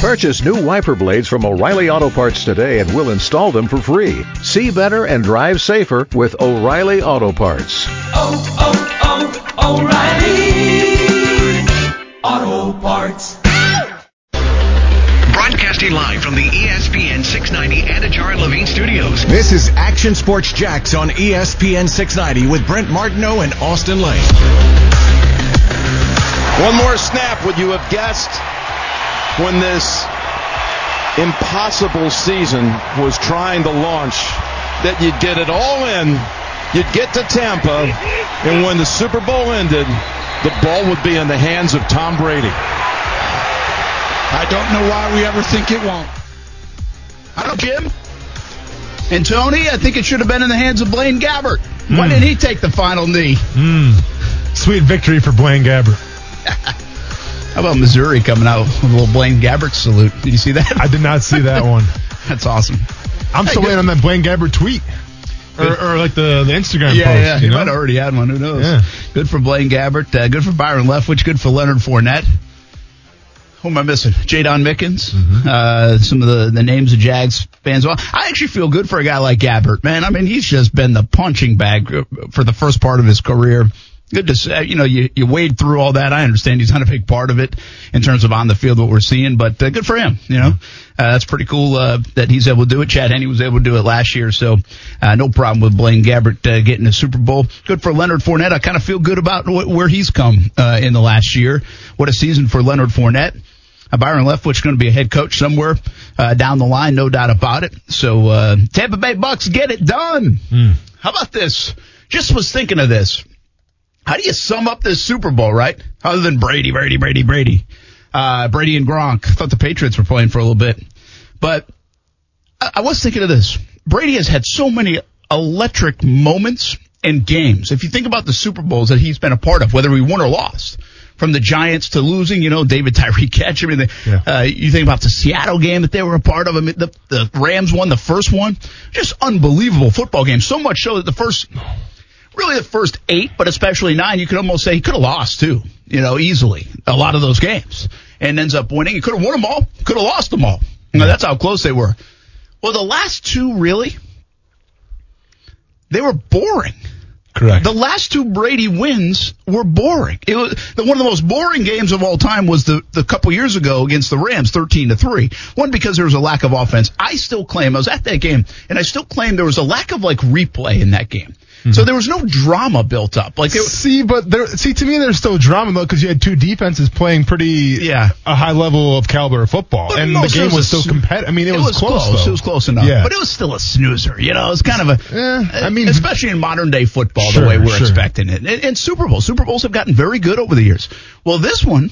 Purchase new wiper blades from O'Reilly Auto Parts today and we'll install them for free. See better and drive safer with O'Reilly Auto Parts. Oh, oh, oh, O'Reilly Auto Parts. Broadcasting live from the ESPN 690 Anajar and Levine studios. This is Action Sports Jax on ESPN 690 with Brent Martineau and Austen Lane. One more snap, would you have guessed when this impossible season was trying to launch that you'd get it all in, you'd get to Tampa, and when the Super Bowl ended, the ball would be in the hands of Tom Brady. I don't know why we ever think it won't. I don't, Jim. And Tony, I think it should have been in the hands of Blaine Gabbert. Why hmm. didn't he take the final knee? Hmm. Sweet victory for Blaine Gabbert. How about Missouri coming out with a little Blaine Gabbert salute? Did you see that? I did not see that one. That's awesome. I'm Hey, still waiting on that Blaine Gabbert tweet. Or, or like the, the Instagram Yeah, post. yeah, you know? might have already had one. Who knows? Yeah. Good for Blaine Gabbert. Uh, good for Byron Leftwich. Good for Leonard Fournette. Who am I missing? Jaydon Mickens. Mm-hmm. Uh, some of the, the names of Jags fans. Well, I actually feel good for a guy like Gabbert, man. I mean, he's just been the punching bag for the first part of his career. Good to say, you know, you, you wade through all that. I understand he's not a big part of it in terms of on the field, what we're seeing, but uh, good for him, you know. Uh, that's pretty cool, uh, that he's able to do it. Chad Henne was able to do it last year, so, uh, no problem with Blaine Gabbert, uh, getting the Super Bowl. Good for Leonard Fournette. I kind of feel good about wh- where he's come, uh, in the last year. What a season for Leonard Fournette. Uh, Byron Leftwich going to be a head coach somewhere uh, down the line, no doubt about it. So uh, Tampa Bay Bucks get it done. How about this? Just was thinking of this. How do you sum up this Super Bowl, right? Other than Brady, Brady, Brady, Brady, uh, Brady and Gronk. I thought the Patriots were playing for a little bit, but I, I was thinking of this. Brady has had so many electric moments and games. If you think about the Super Bowls that he's been a part of, whether he won or lost, from the Giants to losing, you know, David Tyree catch. I mean, the, Yeah. uh, you think about the Seattle game that they were a part of. I mean, the, the Rams won the first one. Just unbelievable football game. So much so that the first, really the first eight, but especially nine, you could almost say he could have lost too, you know, easily. A lot of those games. And ends up winning. He could have won them all, could have lost them all. You know, that's how close they were. Well, the last two really, they were boring. Correct. The last two Brady wins were boring. It was the, one of the most boring games of all time was the the couple years ago against the Rams, thirteen to three. One because there was a lack of offense. I still claim I was at that game, and I still claim there was a lack of like replay in that game. So there was no drama built up. Like it, See, but there, see, to me, there's still drama though because you had two defenses playing pretty, Yeah. a high level of caliber of football, But and the game was was so competitive. I mean, it, was, close. though. It was close enough. Yeah. But it was still a snoozer. You know, it's kind of a. Eh, I mean- especially in modern day football, Sure, the way we're sure. expecting it, and, and Super Bowl. Super Bowls have gotten very good over the years. Well, this one,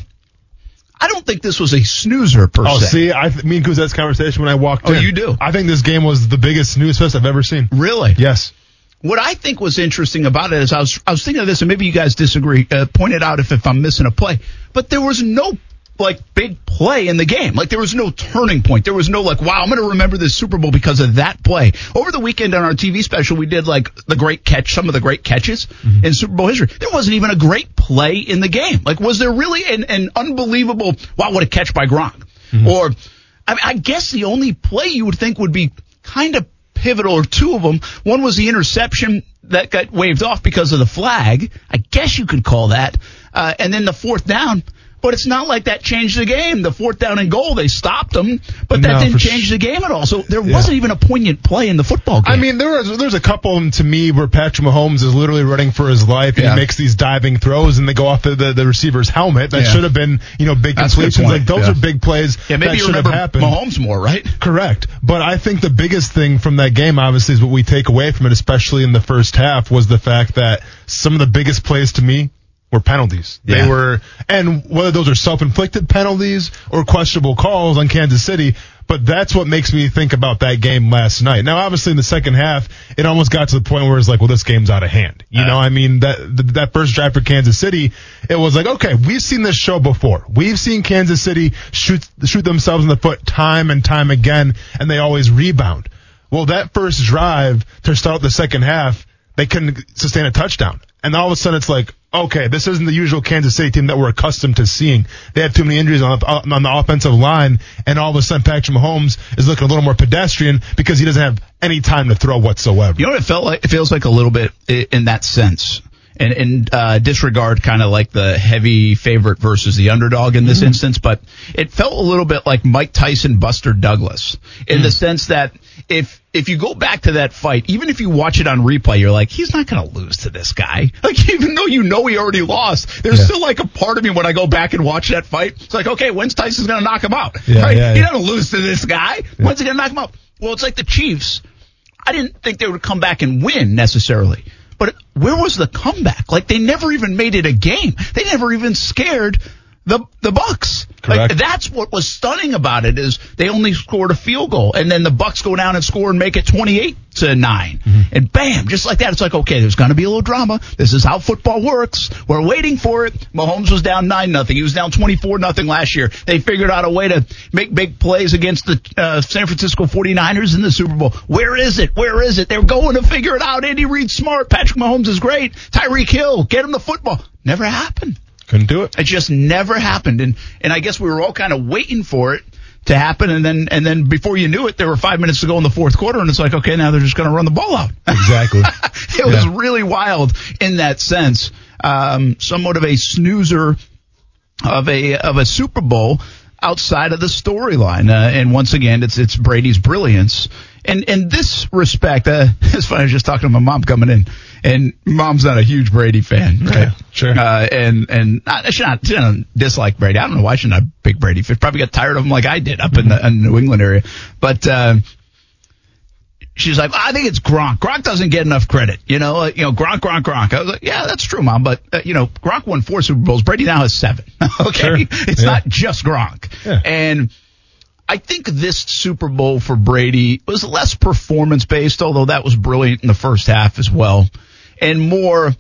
I don't think this was a snoozer per se. Oh, se. see, I th- me and conversation when I walked Oh, in. you do? I think this game was the biggest snooze fest I've ever seen. Really? Yes. What I think was interesting about it is I was I was thinking of this, and maybe you guys disagree. Uh, point it out if if I'm missing a play, but there was no like big play in the game. Like there was no turning point. There was no like, wow, I'm going to remember this Super Bowl because of that play. Over the weekend on our TV special, we did like the great catch, some of the great catches in Super Bowl history. There wasn't even a great play in the game. Like, was there really an, an unbelievable, wow, what a catch by Gronk? Or, I, I guess the only play you would think would be kind of pivotal, or two of them. One was the interception that got waved off because of the flag. I guess you could call that. Uh, and then the fourth down. But it's not like that changed the game. The fourth down and goal, they stopped them, but that No, didn't change sh- the game at all. So there wasn't even a poignant play in the football game. I mean, there was there's a couple of them to me where Patrick Mahomes is literally running for his life and Yeah. he makes these diving throws and they go off the, the, the receiver's helmet. That Yeah. should have been you know big That's completions. Like those Yeah. are big plays yeah, maybe that you should have remember happened. Mahomes more, right? Correct. But I think the biggest thing from that game, obviously, is what we take away from it, especially in the first half, was the fact that some of the biggest plays to me were penalties. Yeah. They were, and whether those are self-inflicted penalties or questionable calls on Kansas City, but that's what makes me think about that game last night. Now, obviously, in the second half, it almost got to the point where it's like, well, this game's out of hand. You know, I mean, that that first drive for Kansas City, it was like, okay, we've seen this show before. We've seen Kansas City shoot shoot themselves in the foot time and time again, and they always rebound. Well, that first drive to start the second half, they couldn't sustain a touchdown. And all of a sudden it's like, okay, this isn't the usual Kansas City team that we're accustomed to seeing. They have too many injuries on, on the offensive line, and all of a sudden Patrick Mahomes is looking a little more pedestrian because he doesn't have any time to throw whatsoever. You know what it felt like? It feels like a little bit in that sense. And, and uh, disregard kind of like the heavy favorite versus the underdog in this instance, but it felt a little bit like Mike Tyson, Buster Douglas, in the sense that if if you go back to that fight, even if you watch it on replay, you're like, he's not going to lose to this guy. Like even though you know he already lost, there's Yeah. still like a part of me when I go back and watch that fight. It's like, okay, when's Tyson's going to knock him out? Yeah, right? yeah, he doesn't lose to this guy. When's he going to knock him out? Well, it's like the Chiefs. I didn't think they would come back and win necessarily. But where was the comeback? Like they never even made it a game. They never even scared the the Bucks. Like Correct. that's what was stunning about it is they only scored a field goal and then the Bucks go down and score and make it 28 to 9. And bam, just like that it's like okay, there's going to be a little drama. This is how football works. We're waiting for it. Mahomes was down 9 nothing. He was down 24 nothing last year. They figured out a way to make big plays against the uh, San Francisco 49ers in the Super Bowl. Where is it? Where is it? They're going to figure it out. Andy Reid smart. Patrick Mahomes is great. Tyreek Hill, get him the football. Never happened. Couldn't do it. It just never happened, and and I guess we were all kind of waiting for it to happen, and then and then before you knew it, there were five minutes to go in the fourth quarter, and it's like, okay, now they're just going to run the ball out. Exactly. it was really wild in that sense. Um, somewhat of a snoozer of a of a Super Bowl outside of the storyline. Uh, and once again, it's it's Brady's brilliance. And in this respect, uh, it's funny. I was just talking to my mom coming in, and mom's not a huge Brady fan, right? sure. Uh, and and not, she not she doesn't dislike Brady. I don't know why she's not a big Brady fan. Probably got tired of him like I did up in the in the New England area. But uh, she's like, I think it's Gronk. Gronk doesn't get enough credit. You know, uh, you know, Gronk, Gronk, Gronk. I was like, yeah, that's true, mom. But uh, you know, Gronk won four Super Bowls. Brady now has seven. okay, Sure. it's Yeah. not just Gronk. Yeah. And I think this Super Bowl for Brady was less performance based, although that was brilliant in the first half as well, and more.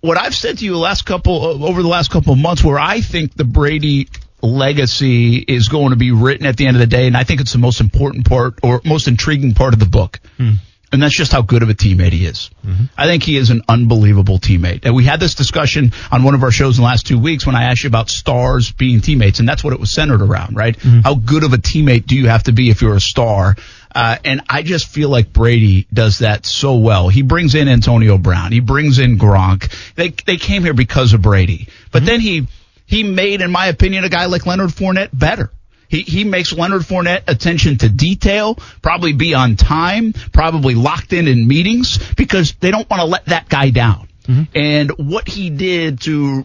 What I've said to you the last couple uh, over the last couple of months, where I think the Brady legacy is going to be written at the end of the day, and I think it's the most important part or most intriguing part of the book. Hmm. And that's just how good of a teammate he is. Mm-hmm. I think he is an unbelievable teammate. And we had this discussion on one of our shows in the last two weeks when I asked you about stars being teammates, and that's what it was centered around, right? Mm-hmm. How good of a teammate do you have to be if you're a star? Uh, and I just feel like Brady does that so well. He brings in Antonio Brown. He brings in Gronk. They they came here because of Brady, but mm-hmm. then he he made, in my opinion, a guy like Leonard Fournette better. He, he makes Leonard Fournette attention to detail, probably be on time, probably locked in in meetings because they don't want to let that guy down. Mm-hmm. And what he did to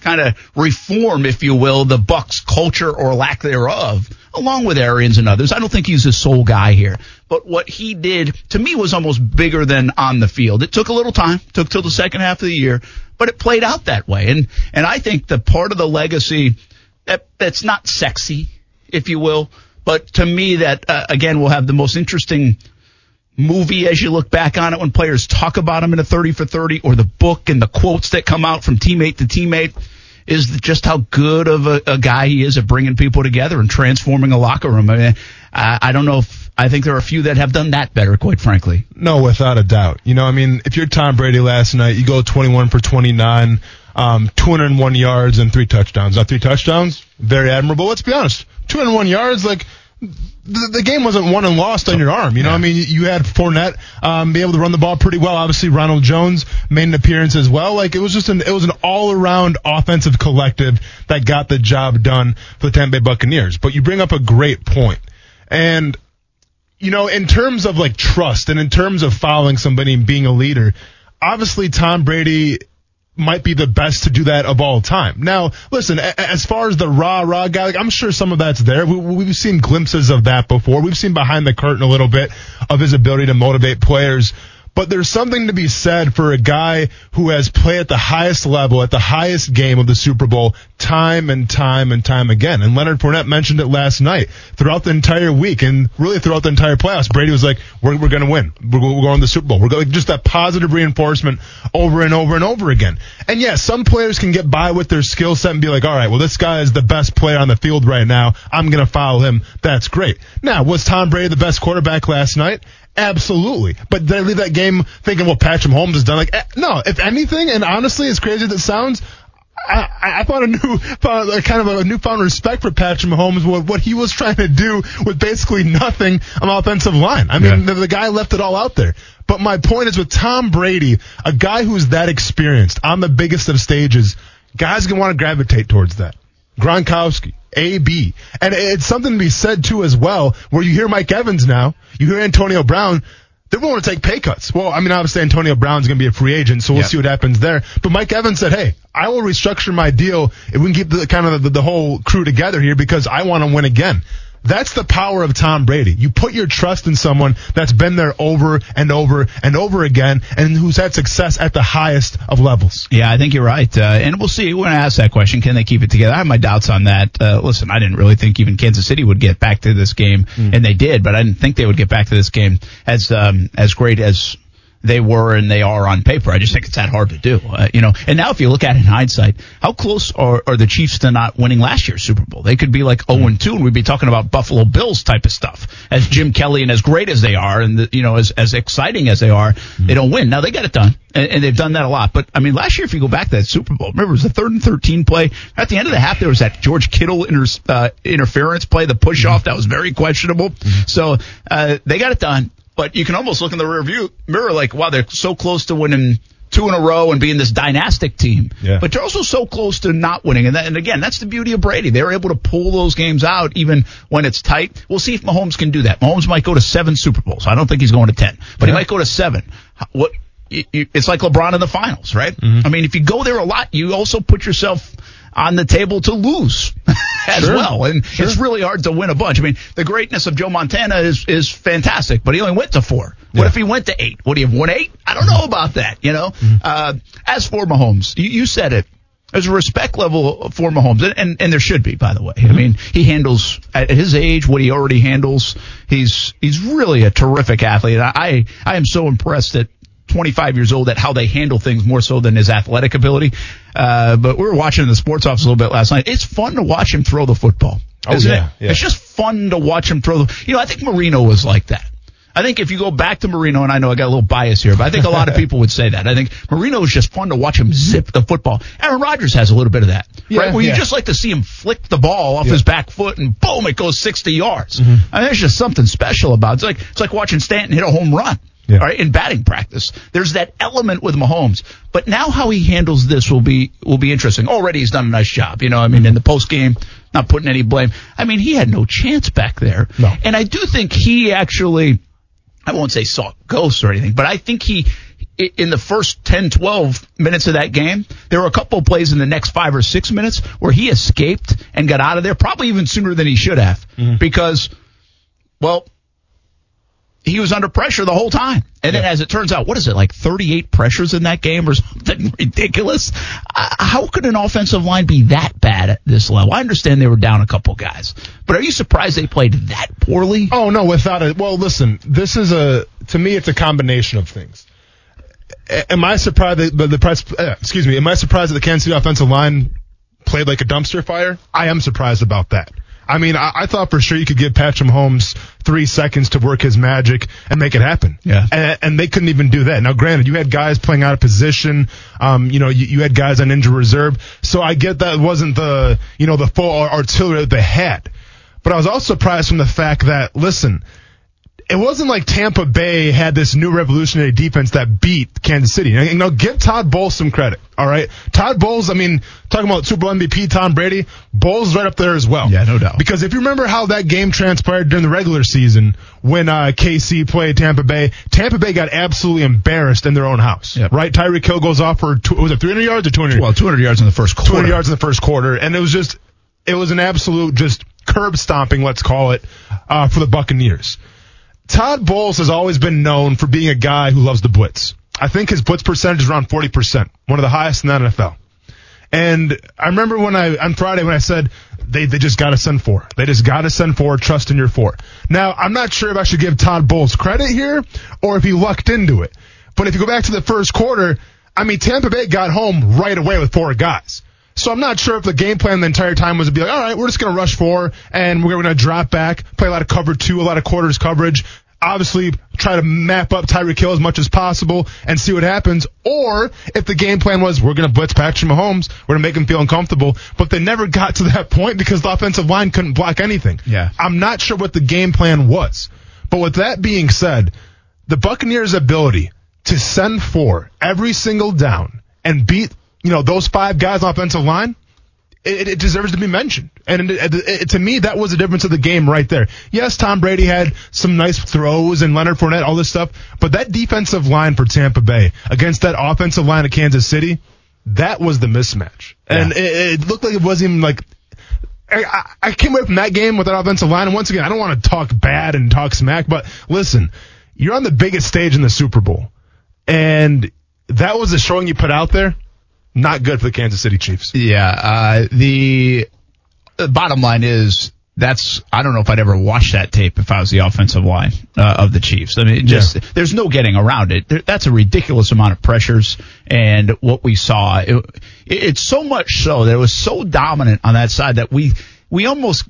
kind of reform, if you will, the Bucks culture or lack thereof, along with Arians and others. I don't think he's the sole guy here, but what he did to me was almost bigger than on the field. It took a little time, took till the second half of the year, but it played out that way. And and I think the part of the legacy that that's not sexy, if you will, but to me that uh, again will have the most interesting movie as you look back on it when players talk about him in a 30 for 30 or the book and the quotes that come out from teammate to teammate is just how good of a, a guy he is at bringing people together and transforming a locker room. I mean, I, I don't know if I think there are a few that have done that better, quite frankly. No, without a doubt. You know, I mean, if you're Tom Brady last night, you go 21 for 29, um, 201 yards and three touchdowns. Now, three touchdowns, very admirable. Let's be honest. 201 yards, like, the, the game wasn't won and lost on your arm. You know, I mean, you, you had Fournette um, be able to run the ball pretty well. Obviously, Ronald Jones made an appearance as well. Like it was just an it was an all around offensive collective that got the job done for the Tampa Bay Buccaneers. But you bring up a great point, and you know, in terms of like trust and in terms of following somebody and being a leader, obviously Tom Brady might be the best to do that of all time. Now, listen, a- as far as the rah rah guy, like, I'm sure some of that's there. We, we've seen glimpses of that before. We've seen behind the curtain a little bit of his ability to motivate players. But there's something to be said for a guy who has played at the highest level, at the highest game of the Super Bowl, time and time and time again. And Leonard Fournette mentioned it last night. Throughout the entire week, and really throughout the entire playoffs, Brady was like, "We're, we're going to win. We're, we're going to the Super Bowl. We're going just that positive reinforcement over and over and over again." And yes, some players can get by with their skill set and be like, "All right, well, this guy is the best player on the field right now. I'm going to follow him. That's great." Now, was Tom Brady the best quarterback last night? Absolutely. But did I leave that game thinking, well, Patrick Mahomes has done like, eh, no, if anything, and honestly, as crazy as it sounds, I, I found a new, found a kind of a newfound respect for Patrick Mahomes. What, what he was trying to do with basically nothing on the offensive line. I mean, Yeah. the, the guy left it all out there. But my point is with Tom Brady, a guy who's that experienced on the biggest of stages, guys gonna want to gravitate towards that. Gronkowski, AB, and it's something to be said too as well. Where you hear Mike Evans now, you hear Antonio Brown. They're willing to take pay cuts. Well, I mean, obviously Antonio Brown's going to be a free agent, so we'll see what happens there. But Mike Evans said, "Hey, I will restructure my deal if we can keep the kind of the, the whole crew together here because I want to win again." That's the power of Tom Brady. You put your trust in someone that's been there over and over and over again, and who's had success at the highest of levels. Yeah, I think you're right. Uh, and we'll see. We're going to ask that question. Can they keep it together? I have my doubts on that. Uh, listen, I didn't really think even Kansas City would get back to this game, and they did, but I didn't think they would get back to this game as, um, as great as they were and they are on paper. I just think it's that hard to do, uh, you know. And now, if you look at it in hindsight, how close are, are the Chiefs to not winning last year's Super Bowl? They could be like 0 and 2, and we'd be talking about Buffalo Bills type of stuff. As Jim Kelly and as great as they are, and the, you know, as as exciting as they are, they don't win. Now they got it done, and, and they've done that a lot. But I mean, last year, if you go back to that Super Bowl, remember it was the third and 13 play. At the end of the half, there was that George Kittle inter, uh, interference play, the push off that was very questionable. So uh, they got it done but you can almost look in the rear view mirror like, wow, they're so close to winning two in a row and being this dynastic team. Yeah. But they're also so close to not winning. And, that, and again, that's the beauty of Brady. They're able to pull those games out even when it's tight. We'll see if Mahomes can do that. Mahomes might go to seven Super Bowls. I don't think he's going to 10, but he might go to seven. What? It's like LeBron in the finals, right? Mm-hmm. I mean, if you go there a lot, you also put yourself on the table to lose as Sure. well. And it's really hard to win a bunch. I mean, the greatness of Joe Montana is is fantastic, but he only went to four. What Yeah. if he went to eight? Would he have won eight? I don't know about that. You know. Uh, as for Mahomes, you, you said it. There's a respect level for Mahomes, and, and, and there should be, by the way. I mean, he handles at his age what he already handles. He's he's really a terrific athlete. I I, I am so impressed at 25 years old at how they handle things more so than his athletic ability. Uh, but we were watching in the sports office a little bit last night. It's fun to watch him throw the football. Oh, isn't yeah, it? yeah. It's just fun to watch him throw the. You know, I think Marino was like that. I think if you go back to Marino, and I know I got a little bias here, but I think a lot of people would say that. I think Marino is just fun to watch him zip the football. Aaron Rodgers has a little bit of that, Yeah, right? Where you just like to see him flick the ball off his back foot and boom, it goes 60 yards. Mm-hmm. I mean, there's just something special about it. It's like, it's like watching Stanton hit a home run. Yeah. Right, in batting practice, there's that element with Mahomes. But now how he handles this will be will be interesting. Already he's done a nice job. You know, I mean, in the post game, not putting any blame. I mean, he had no chance back there. No. And I do think he actually, I won't say saw ghosts or anything, but I think he, in the first 10, 12 minutes of that game, there were a couple of plays in the next five or six minutes where he escaped and got out of there probably even sooner than he should have mm-hmm. because, well, he was under pressure the whole time. And then, as it turns out, what is it like 38 pressures in that game or something ridiculous? Uh, how could an offensive line be that bad at this level? I understand they were down a couple guys, but are you surprised they played that poorly? Oh no, without it. Well, listen, this is a to me, it's a combination of things. A- Am I surprised that the, the press? Uh, excuse me. Am I surprised that the Kansas City offensive line played like a dumpster fire? I am surprised about that. I mean, I, I thought for sure you could give Patrick Mahomes three seconds to work his magic and make it happen. Yeah. And, and they couldn't even do that. Now, granted, you had guys playing out of position. Um, you know, you, you had guys on injured reserve. So I get that wasn't the, you know, the full artillery that they had. But I was also surprised from the fact that, listen, it wasn't like Tampa Bay had this new revolutionary defense that beat Kansas City. You know, give Todd Bowles some credit. All right, Todd Bowles. I mean, talking about Super Bowl MVP Tom Brady, Bowles right up there as well. Yeah, no doubt. Because if you remember how that game transpired during the regular season when uh, KC played Tampa Bay, Tampa Bay got absolutely embarrassed in their own house. Yep. Right, Tyreek Hill goes off for two, was it 300 yards or 200? Well, 200 yards in the first quarter. 200 yards in the first quarter, and it was just, it was an absolute just curb stomping, let's call it, uh, for the Buccaneers. Todd Bowles has always been known for being a guy who loves the blitz. I think his blitz percentage is around 40%, one of the highest in the NFL. And I remember when I, on Friday when I said, they, they just gotta send four. They just gotta send four, trust in your four. Now, I'm not sure if I should give Todd Bowles credit here, or if he lucked into it. But if you go back to the first quarter, I mean, Tampa Bay got home right away with four guys. So I'm not sure if the game plan the entire time was to be like, all right, we're just going to rush four and we're going to drop back, play a lot of cover two, a lot of quarters coverage. obviously try to map up Tyreek Hill as much as possible and see what happens. Or if the game plan was we're going to blitz Patrick Mahomes, we're going to make him feel uncomfortable, but they never got to that point because the offensive line couldn't block anything. Yeah. I'm not sure what the game plan was. But with that being said, the Buccaneers' ability to send four every single down and beat, you know, those five guys on offensive line, it, it deserves to be mentioned. And it, it, to me, that was the difference of the game right there. Yes, Tom Brady had some nice throws and Leonard Fournette, all this stuff, but that defensive line for Tampa Bay against that offensive line of Kansas City, that was the mismatch. And it, it looked like it wasn't even like I, I- I came away from that game with that offensive line, and once again, I don't want to talk bad and talk smack, but listen, you're on the biggest stage in the Super Bowl, and that was the showing you put out there. Not good for the Kansas City Chiefs. Yeah, uh, the, the bottom line is that's I don't know if I'd ever watch that tape if I was the offensive line uh, of the Chiefs. I mean, just there's no getting around it. There, that's a ridiculous amount of pressures, and what we saw, it, it, it's so much so that it was so dominant on that side that we we almost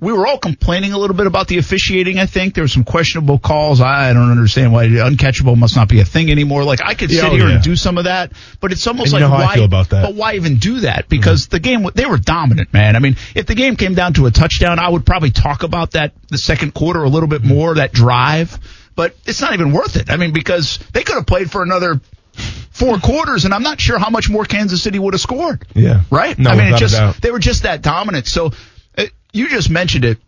we were all complaining a little bit about the officiating. I think there were some questionable calls. I don't understand why uncatchable must not be a thing anymore. Like I could sit oh, here yeah. and do some of that, but it's almost And like how I why? feel about that. But why even do that? Because mm-hmm. the game they were dominant, man. I mean, if the game came down to a touchdown, I would probably talk about that the second quarter a little bit mm-hmm. more, that drive. But it's not even worth it. I mean, because they could have played for another four quarters, and I'm not sure how much more Kansas City would have scored. Yeah. Right? No, I mean, it just they were just that dominant. So you just mentioned it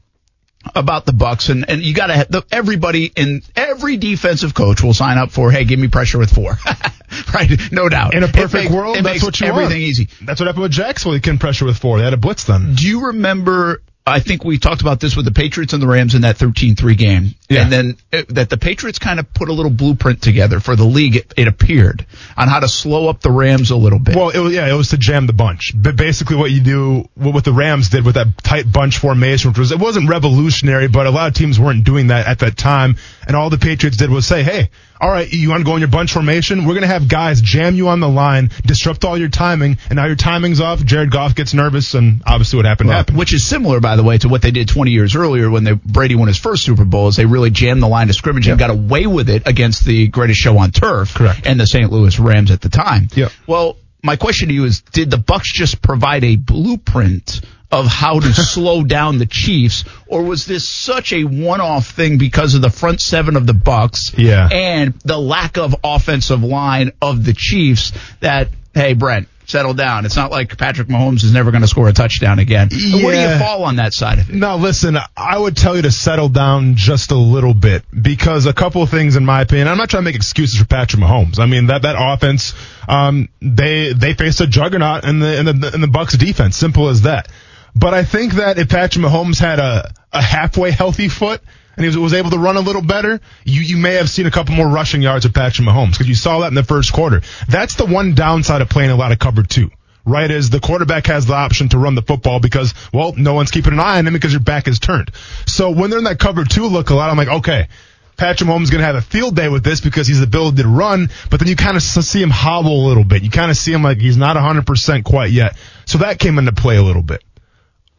about the Bucks, and and you got to everybody in every defensive coach will sign up for, hey, give me pressure with four, right? No doubt. In a perfect make- world, that's makes what you everything want. easy. That's what happened with Jacksonville. He couldn't pressure with four. They had a blitz then. Do you remember? I think we talked about this with the Patriots and the Rams in that 13-3 game, Yeah. and then uh, that the Patriots kind of put a little blueprint together for the league. It, it appeared on how to slow up the Rams a little bit. Well, it was, yeah, it was to jam the bunch. But basically, what you do, what what the Rams did with that tight bunch formation, which was it wasn't revolutionary, but a lot of teams weren't doing that at that time. And all the Patriots did was say, "Hey, all right, you want to go in your bunch formation? We're gonna have guys jam you on the line, disrupt all your timing, and now your timing's off. Jared Goff gets nervous, and obviously, what happened happened. Which is similar, by the way, to what they did 20 years earlier when they, Brady won his first Super Bowl. Is they really jammed the line of scrimmage and got away with it against the greatest show on turf, Correct. and the St. Louis Rams at the time. Yep. Well, my question to you is: Did the Bucks just provide a blueprint of how to slow down the Chiefs, or was this such a one-off thing because of the front seven of the Bucks Yeah. and the lack of offensive line of the Chiefs? That hey, Brent. Settle down. It's not like Patrick Mahomes is never going to score a touchdown again. Where do you fall on that side of it? No, listen, I would tell you to settle down just a little bit because a couple of things, in my opinion, I'm not trying to make excuses for Patrick Mahomes. I mean, that, that offense, um, they, they faced a juggernaut in the, in the, in the Bucks defense. Simple as that. But I think that if Patrick Mahomes had a, a halfway healthy foot and he was, was able to run a little better, you, you may have seen a couple more rushing yards of Patrick Mahomes because you saw that in the first quarter. That's the one downside of playing a lot of cover two right? Is the quarterback has the option to run the football because, well, no one's keeping an eye on him because your back is turned. So when they're in that cover two look a lot, I'm like, okay, Patrick Mahomes is going to have a field day with this because he's the ability to run, but then you kind of see him hobble a little bit. You kind of see him like he's not 100% quite yet. So that came into play a little bit.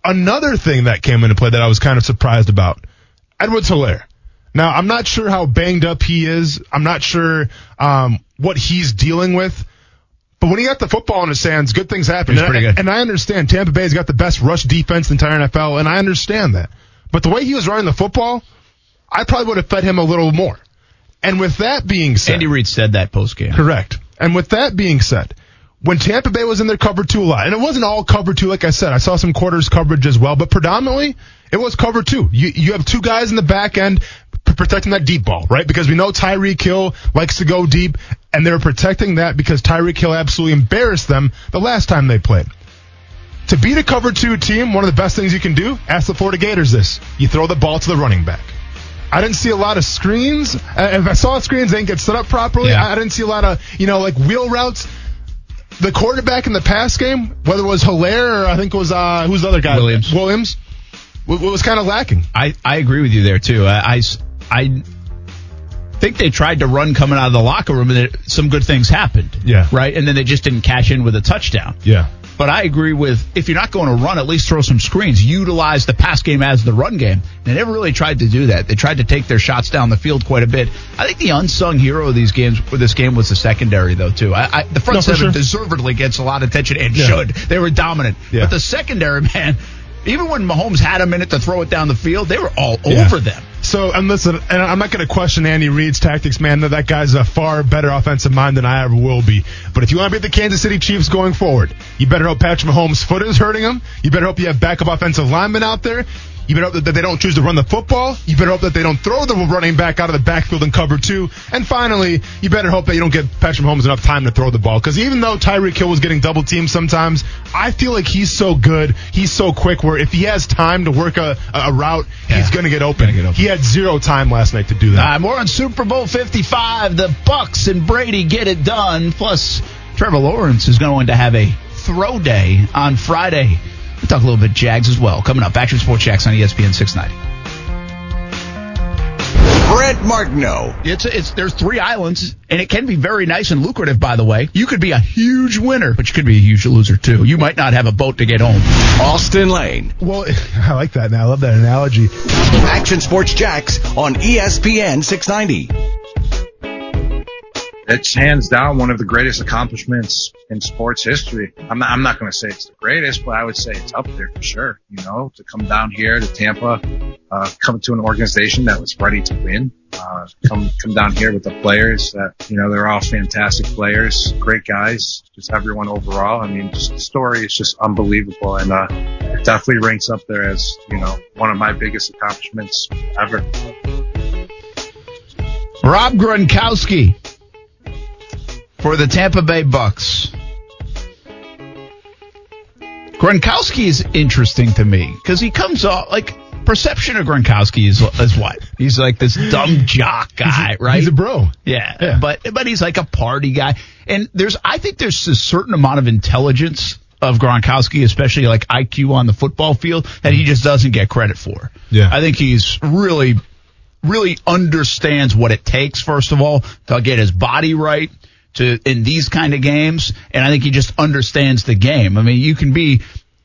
Another thing that came into play that I was kind of surprised about, Edwards Helaire. Now, I'm not sure how banged up he is. I'm not sure um, what he's dealing with. But when he got the football in his hands, good things happen. And I- And I understand Tampa Bay's got the best rush defense in the entire NFL, and I understand that. But the way he was running the football, I probably would have fed him a little more. And with that being said, Andy Reid said that post game. Correct. And with that being said, when Tampa Bay was in their cover two a lot, and it wasn't all cover two, like I said, I saw some quarters coverage as well, but predominantly it was cover two. You you have two guys in the back end protecting that deep ball, right? Because we know Tyreek Hill likes to go deep, and they're protecting that because Tyreek Hill absolutely embarrassed them the last time they played. To beat a cover two team, one of the best things you can do, ask the Florida Gators this. You throw the ball to the running back. I didn't see a lot of screens. Uh, if I saw screens, they didn't get set up properly. Yeah. I didn't see a lot of, you know, like wheel routes. The quarterback in the pass game, whether it was Helaire or I think it was, uh, who's the other guy? Williams. Williams. w- was kind of lacking. I, I agree with you there too. I I think they tried to run coming out of the locker room and it, some good things happened. Yeah. Right. And then they just didn't cash in with a touchdown. Yeah. But I agree with if you're not going to run, at least throw some screens. Utilize the pass game as the run game. They never really tried to do that. They tried to take their shots down the field quite a bit. I think the unsung hero of these games, for this game, was the secondary though too. I, I, the front No, seven sure. deservedly gets a lot of attention and Yeah. should. They were dominant. Yeah. But the secondary, man, even when Mahomes had a minute to throw it down the field, they were all Yeah. over them. So, and listen, and I'm not going to question Andy Reid's tactics, man. That guy's a far better offensive mind than I ever will be. But if you want to beat the Kansas City Chiefs going forward, you better hope Patrick Mahomes' foot is hurting him. You better hope you have backup offensive linemen out there. You better hope that they don't choose to run the football. You better hope that they don't throw the running back out of the backfield and cover two. And finally, you better hope that you don't give Patrick Mahomes enough time to throw the ball. Because even though Tyreek Hill was getting double teamed sometimes, I feel like he's so good, he's so quick. Where if he has time to work a, a route, Yeah. he's going to get open. Gonna get open. He had zero time last night to do that. Uh, more on Super Bowl 55. The Bucks and Brady get it done. Plus, Trevor Lawrence is going to have a throw day on Friday. We'll talk a little bit Jags as well. Coming up, Action Sports Jax on ESPN 690. Brent Martineau. It's, it's there's three islands, and it can be very nice and lucrative. By the way, you could be a huge winner, but you could be a huge loser too. You might not have a boat to get home. Austen Lane. well, I like that. Now I love that analogy. Action Sports Jax on ESPN 690. It's hands down one of the greatest accomplishments in sports history. I'm not, I'm not going to say it's the greatest, but I would say it's up there for sure. You know, to come down here to Tampa, uh, come to an organization that was ready to win, uh, come, come down here with the players that, you know, they're all fantastic players, great guys, just everyone overall. I mean, just the story is just unbelievable. And, uh, it definitely ranks up there as, you know, one of my biggest accomplishments ever. Rob Gronkowski for the Tampa Bay Bucks. Gronkowski is interesting to me because he comes off like perception of Gronkowski is, is what he's like this dumb jock guy, right? He's a bro. Yeah, Yeah. but but he's like a party guy, and there's I think there's a certain amount of intelligence of Gronkowski, especially like IQ on the football field, that he mm-hmm. just doesn't get credit for. Yeah. I think he's really really understands what it takes first of all to get his body right to in these kind of games, and I think he just understands the game. I mean, you can be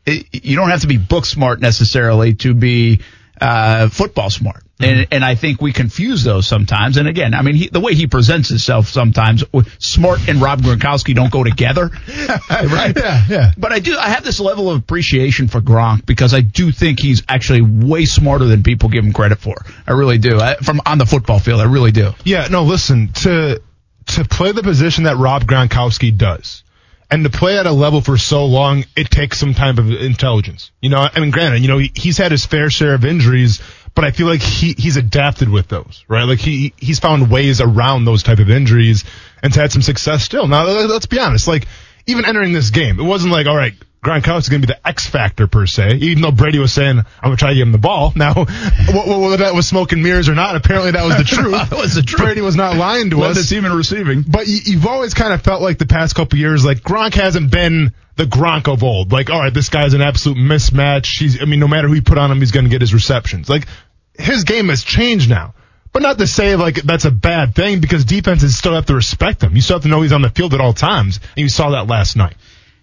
you don't have to be book smart necessarily to be uh, football smart. And, and I think we confuse those sometimes. And again, I mean, he, the way he presents himself sometimes, smart and Rob Gronkowski don't go together, right? Yeah, yeah. But I do, I have this level of appreciation for Gronk because I do think he's actually way smarter than people give him credit for. I really do. I, from on the football field, I really do. Yeah, no, listen, to to play the position that Rob Gronkowski does, and to play at a level for so long, it takes some type of intelligence. You know, I mean, granted, you know, he, he's had his fair share of injuries, but I feel like he he's adapted with those, right? Like he he's found ways around those type of injuries and had some success still. Now, let's be honest, like even entering this game, it wasn't like, all right, Gronkowski's going to be the X factor per se, even though Brady was saying, I'm going to try to give him the ball. Now, whether that was smoke and mirrors or not, apparently that was the truth. That was the truth. Brady was not lying to Led us. the team in receiving. But you, you've always kind of felt like the past couple years, like Gronk hasn't been the Gronk of old. Like, all right, this guy's an absolute mismatch. He's, I mean, no matter who you put on him, he's going to get his receptions. Like, his game has changed now. But not to say like that's a bad thing because defenses still have to respect him. You still have to know he's on the field at all times, and you saw that last night.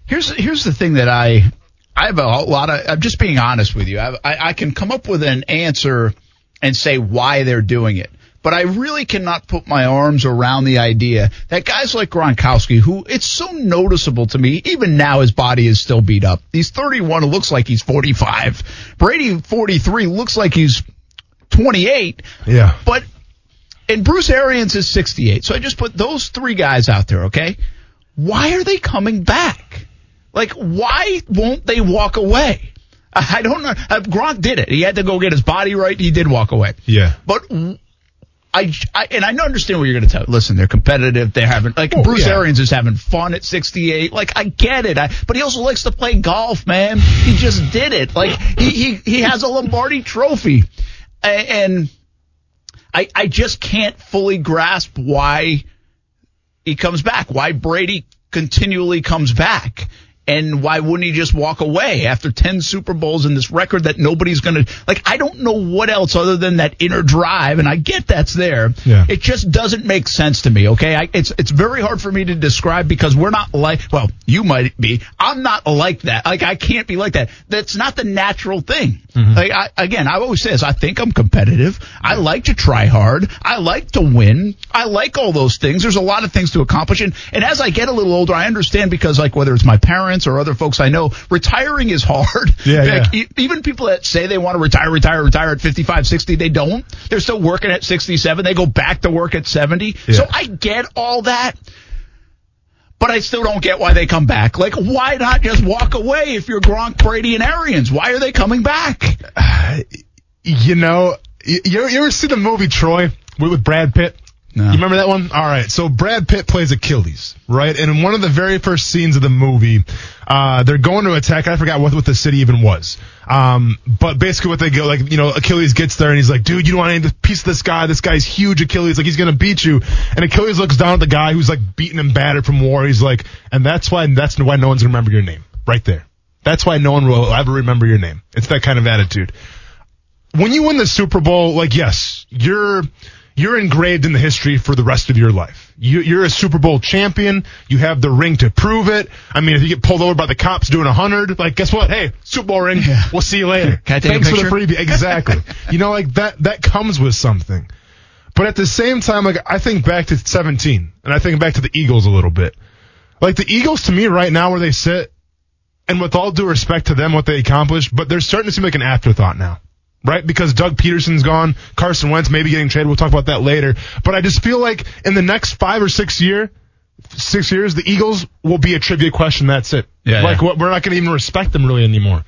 Here's here's the thing that I I have a lot of. I'm just being honest with you. I, I, I can come up with an answer and say why they're doing it, but I really cannot put my arms around the idea that guys like Gronkowski, who it's so noticeable to me, even now his body is still beat up. He's 31, it looks like he's 45. Brady 43 looks like he's 28. Yeah. But and Bruce Arians is 68. So I just put those three guys out there, okay? Why are they coming back? Like, why won't they walk away? I don't know. Uh, Gronk did it. He had to go get his body right. He did walk away. Yeah. But I, I, and I understand what you're going to tell. Listen, they're competitive. They're having like Oh, Bruce yeah. Arians is having fun at 68. Like I get it. I, but he also likes to play golf, man. He just did it. Like he he he has a Lombardi Trophy, and I I just can't fully grasp why he comes back. Why Brady continually comes back. And why wouldn't he just walk away after 10 Super Bowls and this record that nobody's going to, like, I don't know what else other than that inner drive. And I get that's there. Yeah. It just doesn't make sense to me. Okay. I, it's, it's very hard for me to describe because we're not like, well, you might be. I'm not like that. Like, I can't be like that. That's not the natural thing. Mm-hmm. Like, I, again, I always say this. I think I'm competitive. I like to try hard. I like to win. I like all those things. There's a lot of things to accomplish. And, and as I get a little older, I understand because like whether it's my parents or other folks I know, retiring is hard. Yeah, Like, yeah. e- even people that say they want to retire, retire, retire at 55, 60, they don't. They're still working at 67. They go back to work at 70. So I get all that. But I still don't get why they come back. Like, why not just walk away if you're Gronk, Brady, and Arians? Why are they coming back? You know, you, you ever see the movie Troy with Brad Pitt? No. You remember that one? All right. So Brad Pitt plays Achilles, right? And in one of the very first scenes of the movie, uh, they're going to attack. I forgot what, what the city even was. Um, but basically what they go, like, you know, Achilles gets there and he's like, dude, you don't want any piece of this guy. This guy's huge, Achilles. Like, he's going to beat you. And Achilles looks down at the guy who's like beaten and battered from war. He's like, and that's why, that's why no one's going to remember your name. Right there. That's why no one will ever remember your name. It's that kind of attitude when you win the Super Bowl, like yes, you're you're engraved in the history for the rest of your life. You, you're a Super Bowl champion. You have the ring to prove it. I mean, if you get pulled over by the cops doing a hundred, like guess what? Hey, Super Bowl ring. We'll see you later. Can I take a Thanks for the freebie. Exactly. you know, like that that comes with something. But at the same time, like I think back to 17, and I think back to the Eagles a little bit. Like the Eagles, to me, right now where they sit, and with all due respect to them, what they accomplished, but they're starting to seem like an afterthought now. Right? Because Doug Pederson's gone, Carson Wentz maybe getting traded. We'll talk about that later. But I just feel like in the next five or six year, six years, the Eagles will be a trivia question. That's it. Yeah, like yeah. what we're not going to even respect them really anymore.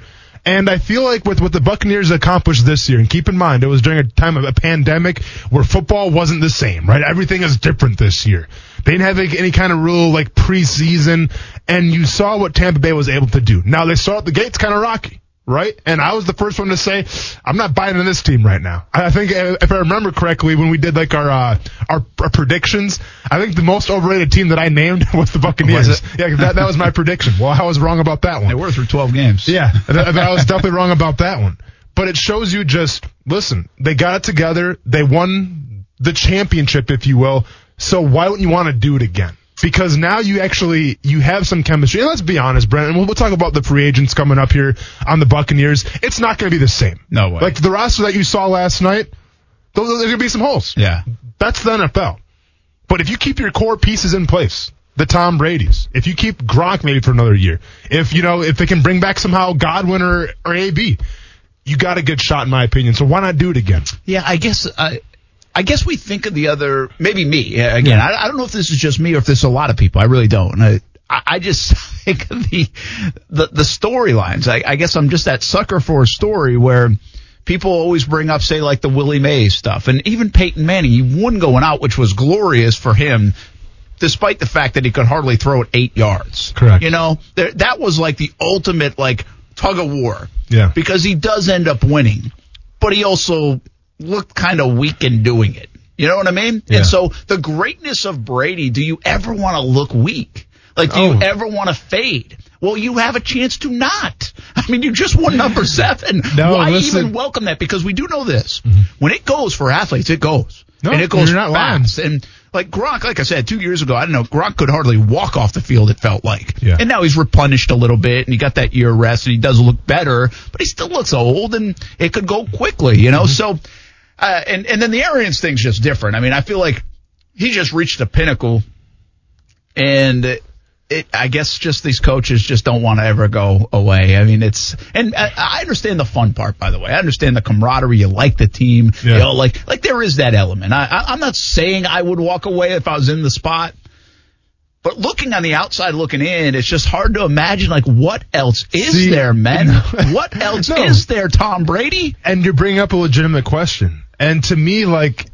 And I feel like with what the Buccaneers accomplished this year, and keep in mind it was during a time of a pandemic where football wasn't the same, right? Everything is different this year. They didn't have any kind of rule like preseason, and you saw what Tampa Bay was able to do. Now they start the gates kind of rocky. Right? And I was the first one to say, I'm not buying in this team right now. I think, uh, if I remember correctly, when we did like our, uh, our, our predictions, I think the most overrated team that I named was the Buccaneers. Was? Yeah, that, that was my prediction. Well, I was wrong about that one. They were through 12 games. Yeah, th- th- I was definitely wrong about that one. But it shows you just listen. They got it together. They won the championship, if you will. So why wouldn't you want to do it again? Because now you actually you have some chemistry. And let's be honest, Brent. And we'll, we'll talk about the free agents coming up here on the Buccaneers. It's not going to be the same. No way. Like the roster that you saw last night, those there's going to be some holes. Yeah. That's the NFL. But if you keep your core pieces in place, the Tom Brady's, if you keep Gronk maybe for another year, if you know if they can bring back somehow Godwin or or AB, you got a good shot in my opinion. So why not do it again? Yeah, I guess I, I guess we think of the other, maybe me again. I, I don't know if this is just me or if this is a lot of people. I really don't. I, I I just think of the the, the storylines. I, I guess I'm just that sucker for a story where people always bring up, say, like the Willie Mays stuff, and even Peyton Manning. He won going out, which was glorious for him. Despite the fact that he could hardly throw it eight yards, Correct. You know, there, that was like the ultimate like tug of war, Yeah. because he does end up winning, but he also looked kind of weak in doing it. You know what I mean? Yeah. And so the greatness of Brady, do you ever want to look weak? Like, do you Oh. ever want to fade? Well, you have a chance to not. I mean, you just won number seven. No, Why listen. even welcome that? Because we do know this. Mm-hmm. When it goes for athletes, it goes. No, and it goes you're not lying. And like Gronk, like I said, two years ago, I don't know, Gronk could hardly walk off the field, it felt like. Yeah. And now he's replenished a little bit and he got that year rest and he does look better, but he still looks old and it could go quickly, you know? Mm-hmm. So, uh, and, and then the Arians thing's just different. I mean, I feel like he just reached the pinnacle and it, I guess just these coaches just don't want to ever go away. I mean, it's, and I, I understand the fun part, by the way. I understand the camaraderie. You like the team. Yeah. You know, like, like there is that element. I, I, I'm not saying I would walk away if I was in the spot. But looking on the outside looking in, it's just hard to imagine like what else is See, there, man? what else No. is there, Tom Brady? And you're bringing up a legitimate question. And to me, like,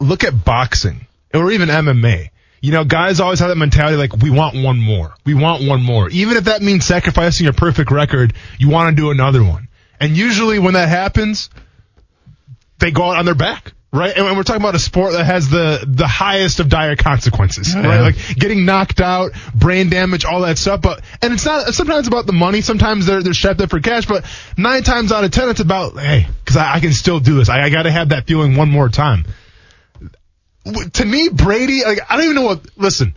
look at boxing or even MMA. You know, guys always have that mentality like, we want one more. We want one more. Even if that means sacrificing your perfect record, you want to do another one. And usually when that happens, they go out on their back. Right? And we're talking about a sport that has the the highest of dire consequences, right? Like getting knocked out, brain damage, all that stuff. But and it's not sometimes about the money. Sometimes they're they're strapped up for cash. But nine times out of ten, it's about hey, because I, I can still do this. I, I got to have that feeling one more time. To me, Brady, like I don't even know what. Listen.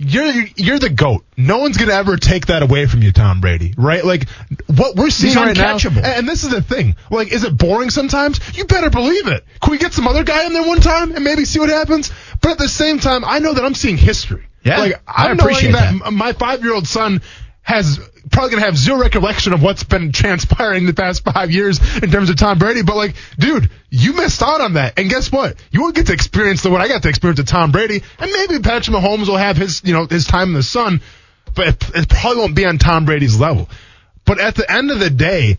You're you're the goat. No one's gonna ever take that away from you, Tom Brady. Right? Like what we're seeing right now. And, this is the thing. Like, is it boring sometimes? You better believe it. Can we get some other guy in there one time and maybe see what happens? But at the same time, I know that I'm seeing history. Yeah, like I I'm knowing appreciate that, that. m- my five year old son has probably gonna have zero recollection of what's been transpiring the past five years in terms of Tom Brady. But like, dude, you missed out on that. And guess what? You won't get to experience the what I got to experience with Tom Brady. And maybe Patrick Mahomes will have his you know his time in the sun, but it, it probably won't be on Tom Brady's level. But at the end of the day,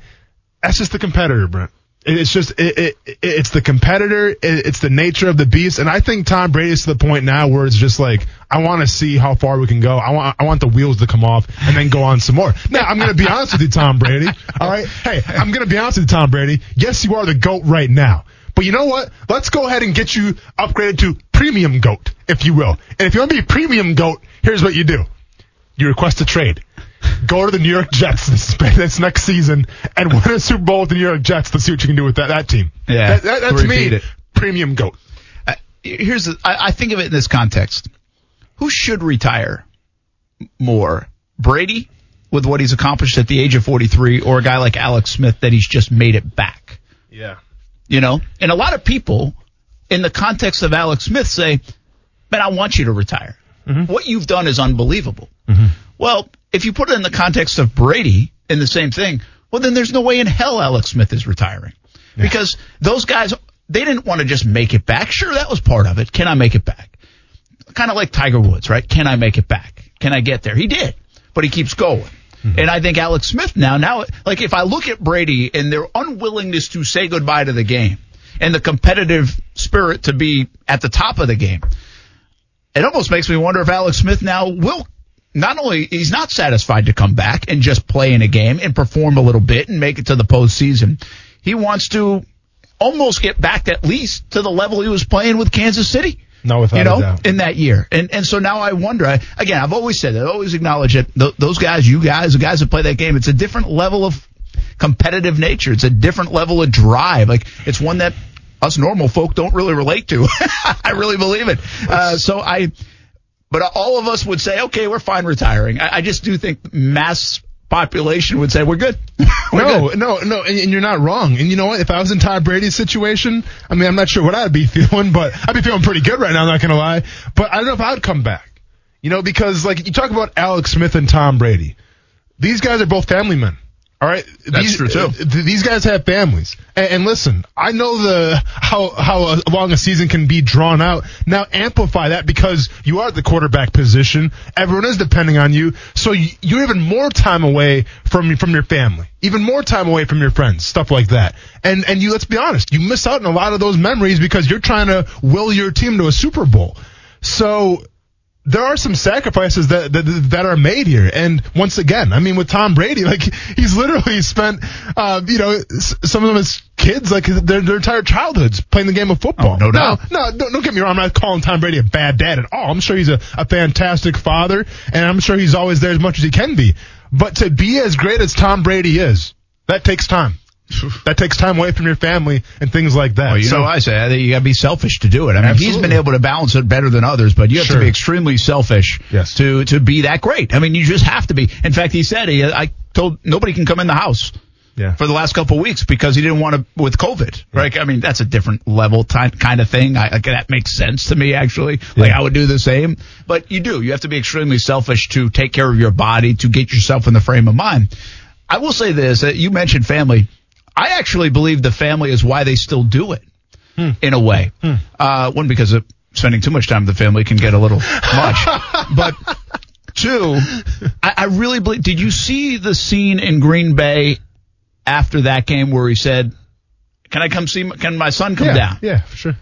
that's just the competitor, Brent. It's just it, it, it- it's the competitor. It, it's the nature of the beast, and I think Tom Brady's to the point now where it's just like I want to see how far we can go. I want I want the wheels to come off and then go on some more. Now I'm going to be honest with you, Tom Brady. All right, hey, I'm going to be honest with you, Tom Brady. Yes, you are the goat right now. But you know what? Let's go ahead and get you upgraded to premium goat, if you will. And if you want to be premium goat, here's what you do you request a trade. Go to the New York Jets this, this next season and win a Super Bowl with the New York Jets. Let's see what you can do with that, that team. Yeah, That, that, that to repeat me, it. premium goat. Uh, here's the, I, I think of it in this context. Who should retire more? Brady with what he's accomplished at the age of 43 or a guy like Alex Smith that he's just made it back? Yeah. You know? And a lot of people in the context of Alex Smith say, man, I want you to retire. What you've done is unbelievable. Well, if you put it in the context of Brady in the same thing, well, then there's no way in hell Alex Smith is retiring. Because those guys, they didn't want to just make it back. Sure, that was part of it. Can I make it back? Kind of like Tiger Woods, right? Can I make it back? Can I get there? He did, but he keeps going. Hmm. And I think Alex Smith now, now, like if I look at Brady and their unwillingness to say goodbye to the game and the competitive spirit to be at the top of the game, it almost makes me wonder if Alex Smith now will not only he's not satisfied to come back and just play in a game and perform a little bit and make it to the postseason. He wants to almost get back at least to the level he was playing with Kansas City. No, without you know, doubt. in that year. And and so now I wonder. I, again, I've always said that. I always acknowledge it. th- those guys, you guys, the guys that play that game, it's a different level of competitive nature. It's a different level of drive. Like it's one that us normal folk don't really relate to. I really believe it. Uh, so I, but all of us would say, okay, we're fine retiring. I, I just do think mass population would say we're good. we're no, good. no, no, and, and you're not wrong. And you know what? If I was in Tom Brady's situation, I mean, I'm not sure what I'd be feeling, but I'd be feeling pretty good right now. I'm not gonna lie. But I don't know if I'd come back. You know, because like you talk about Alex Smith and Tom Brady, these guys are both family men. All right, That's these, true, too. uh, th- these guys have families, and, and listen, I know the how how uh, long a season can be drawn out. Now amplify that because you are at the quarterback position. Everyone is depending on you, so you, you're even more time away from from your family, even more time away from your friends, stuff like that. And and you let's be honest, you miss out on a lot of those memories because you're trying to will your team to a Super Bowl. So there are some sacrifices that, that that are made here. And once again, I mean, with Tom Brady, like he's literally spent, uh, you know, some of his kids like their, their entire childhoods playing the game of football. Oh, no doubt. No, no, don't, don't get me wrong. I'm not calling Tom Brady a bad dad at all. I'm sure he's a, a fantastic father, and I'm sure he's always there as much as he can be. But to be as great as Tom Brady is, that takes time. That takes time away from your family and things like that. Well, you so, know I say? I you got to be selfish to do it. I mean, he's been able to balance it better than others, but you have Sure. to be extremely selfish Yes. to to be that great. I mean, you just have to be. In fact, he said he I told nobody can come in the house yeah. for the last couple of weeks because he didn't want to with COVID. Right? I mean, that's a different level ty- kind of thing. I, like, that makes sense to me actually. Like I would do the same, but you do. You have to be extremely selfish to take care of your body to get yourself in the frame of mind. I will say this: you mentioned family. I actually believe the family is why they still do it hmm. in a way. Hmm. Uh, one because of spending too much time with the family can get a little much, but two, I, I really believe. Did you see the scene in Green Bay after that game where he said, "Can I come see? My, can my son come yeah, down?" yeah, for sure.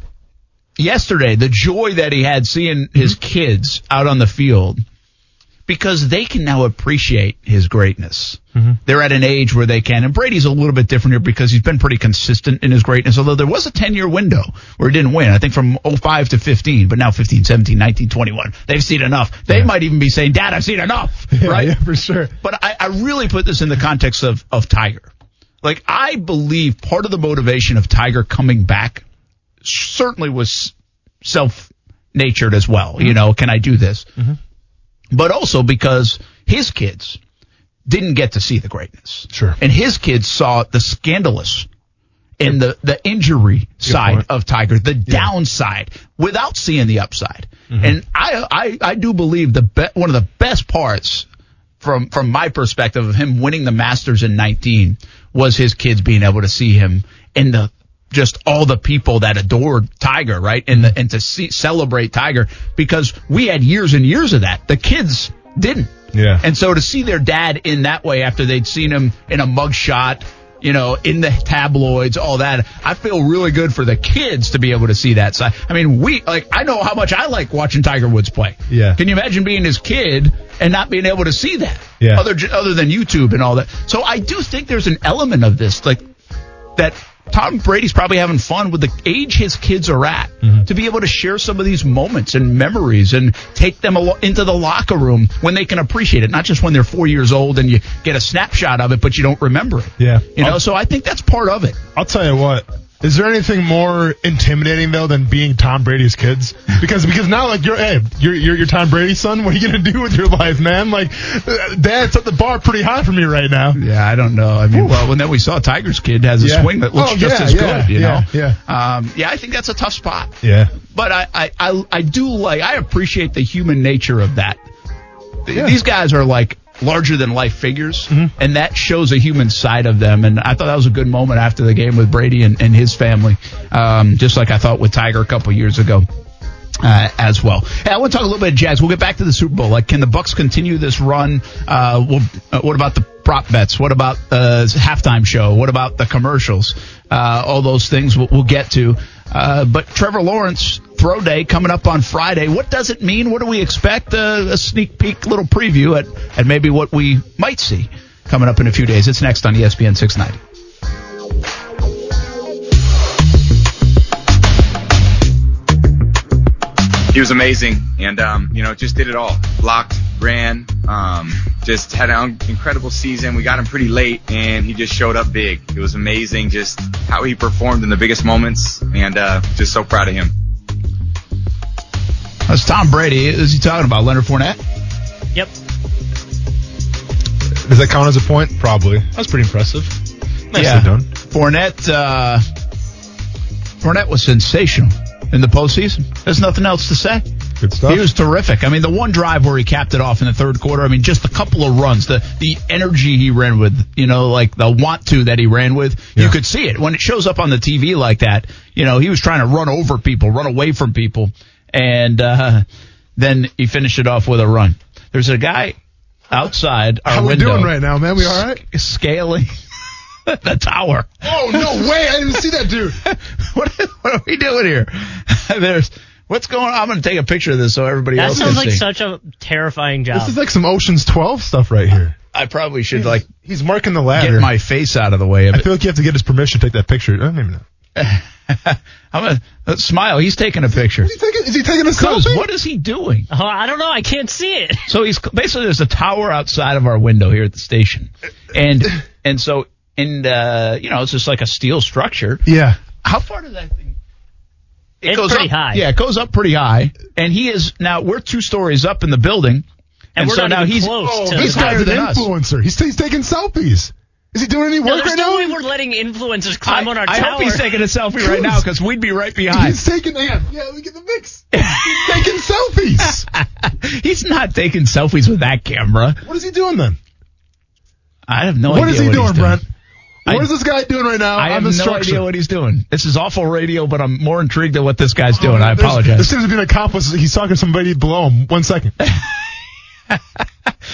Yesterday, the joy that he had seeing his hmm. kids out on the field because they can now appreciate his greatness. Mm-hmm. They're at an age where they can. And Brady's a little bit different here because he's been pretty consistent in his greatness, although there was a 10 year window where he didn't win, I think from 05 to 15, but now 15, 17, 19, 21. They've seen enough. They might even be saying, Dad, I've seen enough, Yeah, right? yeah, for sure. But I, I really put this in the context of, of Tiger. Like, I believe part of the motivation of Tiger coming back certainly was self natured as well. You know, can I do this? But also because his kids didn't get to see the greatness. Sure. And his kids saw the scandalous and the, the injury side point. of Tiger, the downside without seeing the upside. Mm-hmm. And I, I, I do believe the be- one of the best parts from, from my perspective of him winning the Masters in 19 was his kids being able to see him and the, just all the people that adored Tiger, right? And the, and to see, celebrate Tiger because we had years and years of that. The kids didn't. Yeah. And so to see their dad in that way after they'd seen him in a mugshot, you know, in the tabloids, all that, I feel really good for the kids to be able to see that side. I mean, we, like, I know how much I like watching Tiger Woods play. Yeah. Can you imagine being his kid and not being able to see that? Yeah. Other, other than YouTube and all that. So I do think there's an element of this, like, that Tom Brady's probably having fun with the age his kids are at Mm-hmm. to be able to share some of these moments and memories and take them into the locker room when they can appreciate it, not just when they're four years old and you get a snapshot of it, but you don't remember it. Yeah. You know, so I think that's part of it. I'll tell you what. Is there anything more intimidating though than being Tom Brady's kids? Because because now like you're hey you're you're, you're Tom Brady's son. What are you gonna do with your life, man? Like, Dad set the bar pretty high for me right now. Yeah, I don't know. I mean, well, when then we saw Tiger's kid has a Yeah. swing that looks Oh, just yeah, as yeah, good, you know? yeah. Um, yeah, I think that's a tough spot. Yeah. But I, I, I, I do like, I appreciate the human nature of that. These guys are like larger than life figures, Mm-hmm. and that shows a human side of them. And I thought that was a good moment after the game with Brady and, and his family, um, just like I thought with Tiger a couple years ago. Uh, as well. Hey, I want to talk a little bit of Jags. We'll get back to the Super Bowl. Like, can the Bucs continue this run? Uh, well, uh, what about the prop bets? What about uh, halftime show? What about the commercials? Uh, all those things we'll, we'll get to. Uh, but Trevor Lawrence throw day coming up on Friday. What does it mean? What do we expect? Uh, a sneak peek, little preview at, at maybe what we might see coming up in a few days. It's next on ESPN 690. he was amazing and um, you know just did it all blocked ran um, just had an incredible season we got him pretty late and he just showed up big it was amazing just how he performed in the biggest moments and uh, just so proud of him That's Tom Brady. Is he talking about Leonard Fournette? Yep. Does that count as a point? Probably. That's pretty impressive. Nicely yeah. done. Fournette, uh, Fournette was sensational in the postseason. There's nothing else to say. Good stuff. He was terrific. I mean, the one drive where he capped it off in the third quarter. I mean, just a couple of runs, the the energy he ran with, you know, like the want to that he ran with. You could see it when it shows up on the TV like that. You know, he was trying to run over people, run away from people, and uh, then he finished it off with a run. There's a guy outside our How we window doing right now, man? We all right? scaling the tower. Oh no way! I didn't see that dude. what, what are we doing here? There's what's going on. I'm going to take a picture of this so everybody That else can sounds can like see. such a terrifying job. This is like some Ocean's Twelve stuff right here. I probably should like He's marking the ladder. get my face out of the way of I it. feel like you have to get his permission to take that picture. I don't even know. I'm gonna uh, smile. He's taking a picture. Is he taking? Is he taking a Because selfie? what is he doing? oh, I don't know. I can't see it. So he's basically there's a tower outside of our window here at the station, and and so and uh, you know it's just like a steel structure. Yeah. How far does that thing? It It's goes pretty up, high. Yeah, it goes up pretty high, and he is now we're two stories up in the building, And we're so not now even he's close Oh, to this guy's an than us. influencer. He's, he's taking selfies. Is he doing any work there's right no now? way we're letting influencers climb I, on our I tower. hope he's taking a selfie right now because we'd be right behind. He's taking yeah, yeah. Look at the mix. He's taking selfies. He's not taking selfies with that camera. What is he doing then? I have no what idea is he doing, he's doing. Brent? I- What is this guy doing right now I have no idea what he's doing. This is awful radio, but I'm more intrigued at what this guy's oh, doing. I apologize. There seems to be an accomplice. He's talking to somebody below him. One second.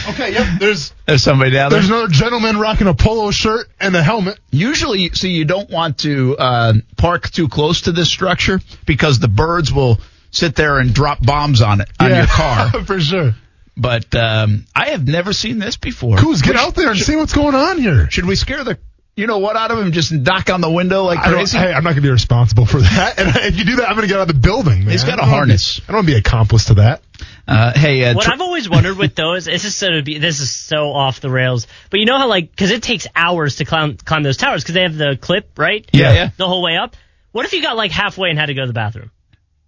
okay, yep. There's There's somebody down there. there's another gentleman rocking a polo shirt and a helmet. Usually, see, you don't want to uh, park too close to this structure because the birds will sit there and drop bombs on it on your car. for sure. But um, I have never seen this before. Coos, get out there and see what's going on here. Should we scare the you know what out of him? Just knock on the window like crazy? hey, I'm not going to be responsible for that. And if you do that, I'm going to get out of the building, man. He's got a I harness. Be, I don't want to be accomplice to that. Uh, hey, uh, What tr- I've always wondered with those, this is so be, this is so off the rails. But you know how like because it takes hours to climb climb those towers because they have the clip right, yeah, yeah. the whole way up. What if you got like halfway and had to go to the bathroom?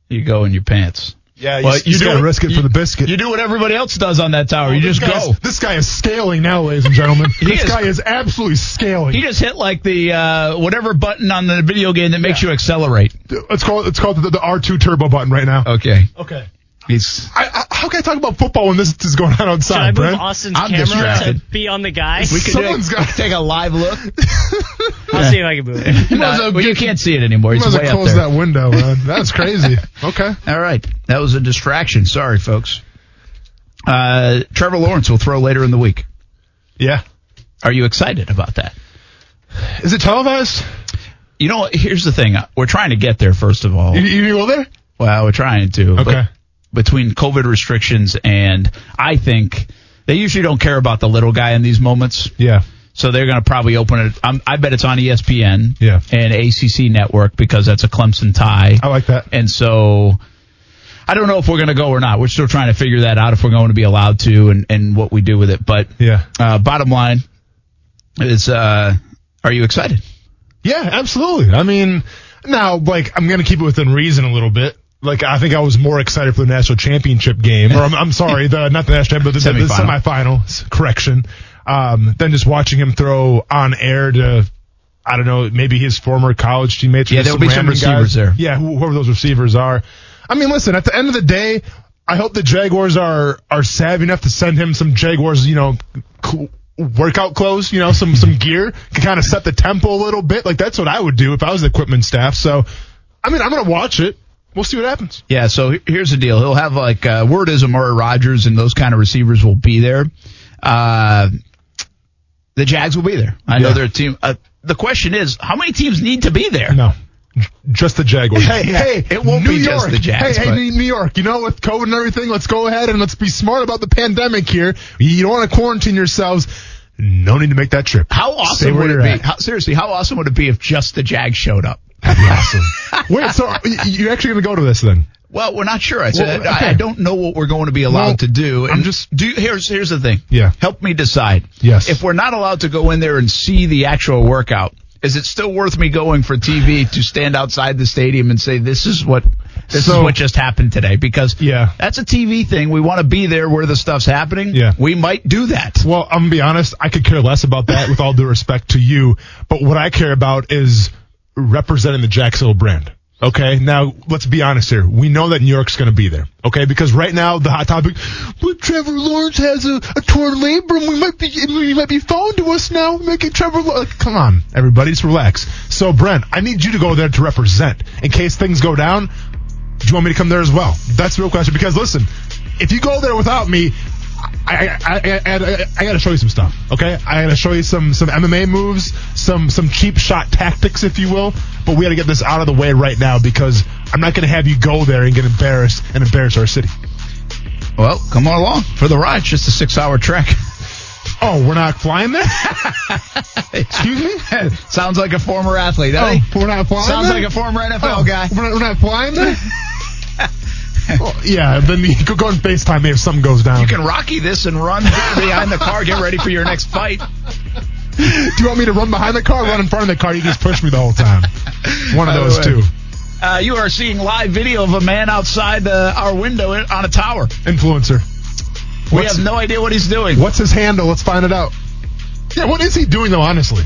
You go in your pants. Yeah, you, Well, you, you do got to it- risk it you- for the biscuit. You do what everybody else does on that tower. you just guy's- go. This guy is scaling now, ladies and gentlemen. This is. guy is absolutely scaling. He just hit like the uh, whatever button on the video game that makes you accelerate. It's called it's called the, the R2 turbo button right now. Okay, Okay. He's I, I, how can I talk about football when this is going on outside? Should I outside, move Brent? Austen's I'm camera distracted. to be on the guy? we could Someone's take, got- take a live look. I'll see if I can move it. might as No, well well, you can't see it anymore. You He's might as way well up close there. that window, man. That's crazy. Okay. All right, that was a distraction. Sorry, folks. Uh, Trevor Lawrence will throw later in the week. Yeah. Are you excited about that? Is it televised? You know, here's the thing. We're trying to get there. First of all, You, you go there? well, we're trying to. but Okay. Between COVID restrictions and I think they usually don't care about the little guy in these moments. Yeah. So they're going to probably open it. Um, I bet it's on ESPN Yeah. and ACC network because that's a Clemson tie. I like that. And so I don't know if we're going to go or not. We're still trying to figure that out if we're going to be allowed to and, and what we do with it. But Yeah. uh, bottom line is, uh, are you excited? Yeah, absolutely. I mean, now, like, I'm going to keep it within reason a little bit. Like, I think I was more excited for the national championship game, or I'm, I'm sorry, the not the national championship, but the, the, the Semifinal. semifinal. Correction. Um, than just watching him throw on air to, I don't know, maybe his former college teammates. Yeah, there'll be some receivers guys. there. Yeah, who- whoever those receivers are. I mean, listen, at the end of the day, I hope the Jaguars are are savvy enough to send him some Jaguars, you know, cl- workout clothes, you know, some some gear to kind of set the tempo a little bit. Like that's what I would do if I was the equipment staff. So, I mean, I'm gonna watch it. We'll see what happens. Yeah, so here's the deal. He'll have like uh, word is Amari Rodgers and those kind of receivers will be there. Uh, the Jags will be there. I know Yeah. they're a team. Uh, the question is, how many teams need to be there? No. Just the Jaguars. Hey, hey, It won't New be York. just the Jags, Hey, hey, New York. You know, with COVID and everything, let's go ahead and let's be smart about the pandemic here. You don't want to quarantine yourselves. No need to make that trip. How awesome would it be? How, seriously, how awesome would it be if just the Jag showed up? That'd be awesome. Wait, so you- you're actually going to go to this then? Well, we're not sure. I said Well, okay. I, I don't know what we're going to be allowed Well, to do. I'm just- do. Here's here's the thing. Yeah. Help me decide. Yes. If we're not allowed to go in there and see the actual workout, is it still worth me going for TV to stand outside the stadium and say this is what this So- is what just happened today? Because Yeah. that's a TV thing. We want to be there where the stuff's happening. Yeah. We might do that. Well, I'm gonna be honest. I could care less about that, with all due respect to you. But what I care about is representing the Jacksonville brand. Okay. Now let's be honest here. We know that New York's going to be there. Okay, because right now the hot topic, but Trevor Lawrence has a, a torn labrum. We might be we might be falling to us now. Making Trevor. Lawrence. Come on, everybody, just relax. So Brent, I need you to go there to represent in case things go down. Do you want me to come there as well? That's the real question. Because listen, if you go there without me, I, I, I, I, I got to show you some stuff. Okay, I got to show you some some MMA moves, some some cheap shot tactics, if you will. But we got to get this out of the way right now because I'm not going to have you go there and get embarrassed and embarrass our city. Well, come on along for the ride. It's just a six-hour trek. Oh, we're not flying there. Excuse me. Sounds like a former athlete. doesn't Oh, we're not flying. Sounds there? like a former NFL Oh, guy. We're not, we're not flying there. Well, yeah, then you could go on FaceTime me if something goes down. You can Rocky this and run behind the car. Get ready for your next fight. Do you want me to run behind the car, run in front of the car? You just push me the whole time. One of those two. Uh, you are seeing live video of a man outside uh, our window on a tower. Influencer. We have no idea what he's doing. What's his handle? Let's find it out. Yeah, what is he doing though? Honestly,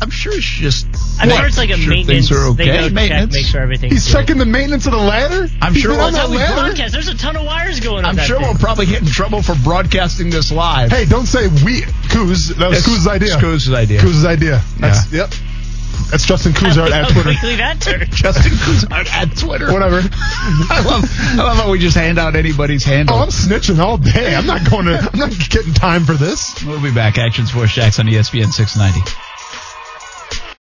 I'm sure it's just. I'm What? sure it's like a Sure maintenance. things are They okay. go Maintenance? check, make sure everything's he's good. checking the maintenance of the ladder. I'm He's sure we'll- on That's that how we ladder. broadcast. There's a ton of wires going on. I'm that sure thing. we'll probably get in trouble for broadcasting this live. Hey, don't say we. Coos. That was It's- Coos' idea. it's Coos' idea. Coos' idea. That's yep. That's Justin Couzart at How Twitter. quickly that turned. Justin Couzart at Twitter. Whatever. I love, I love how we just hand out anybody's handle. Oh, I'm snitching all day. I'm not going to. I'm not getting time for this. We'll be back. Action Sports Jax on ESPN 690.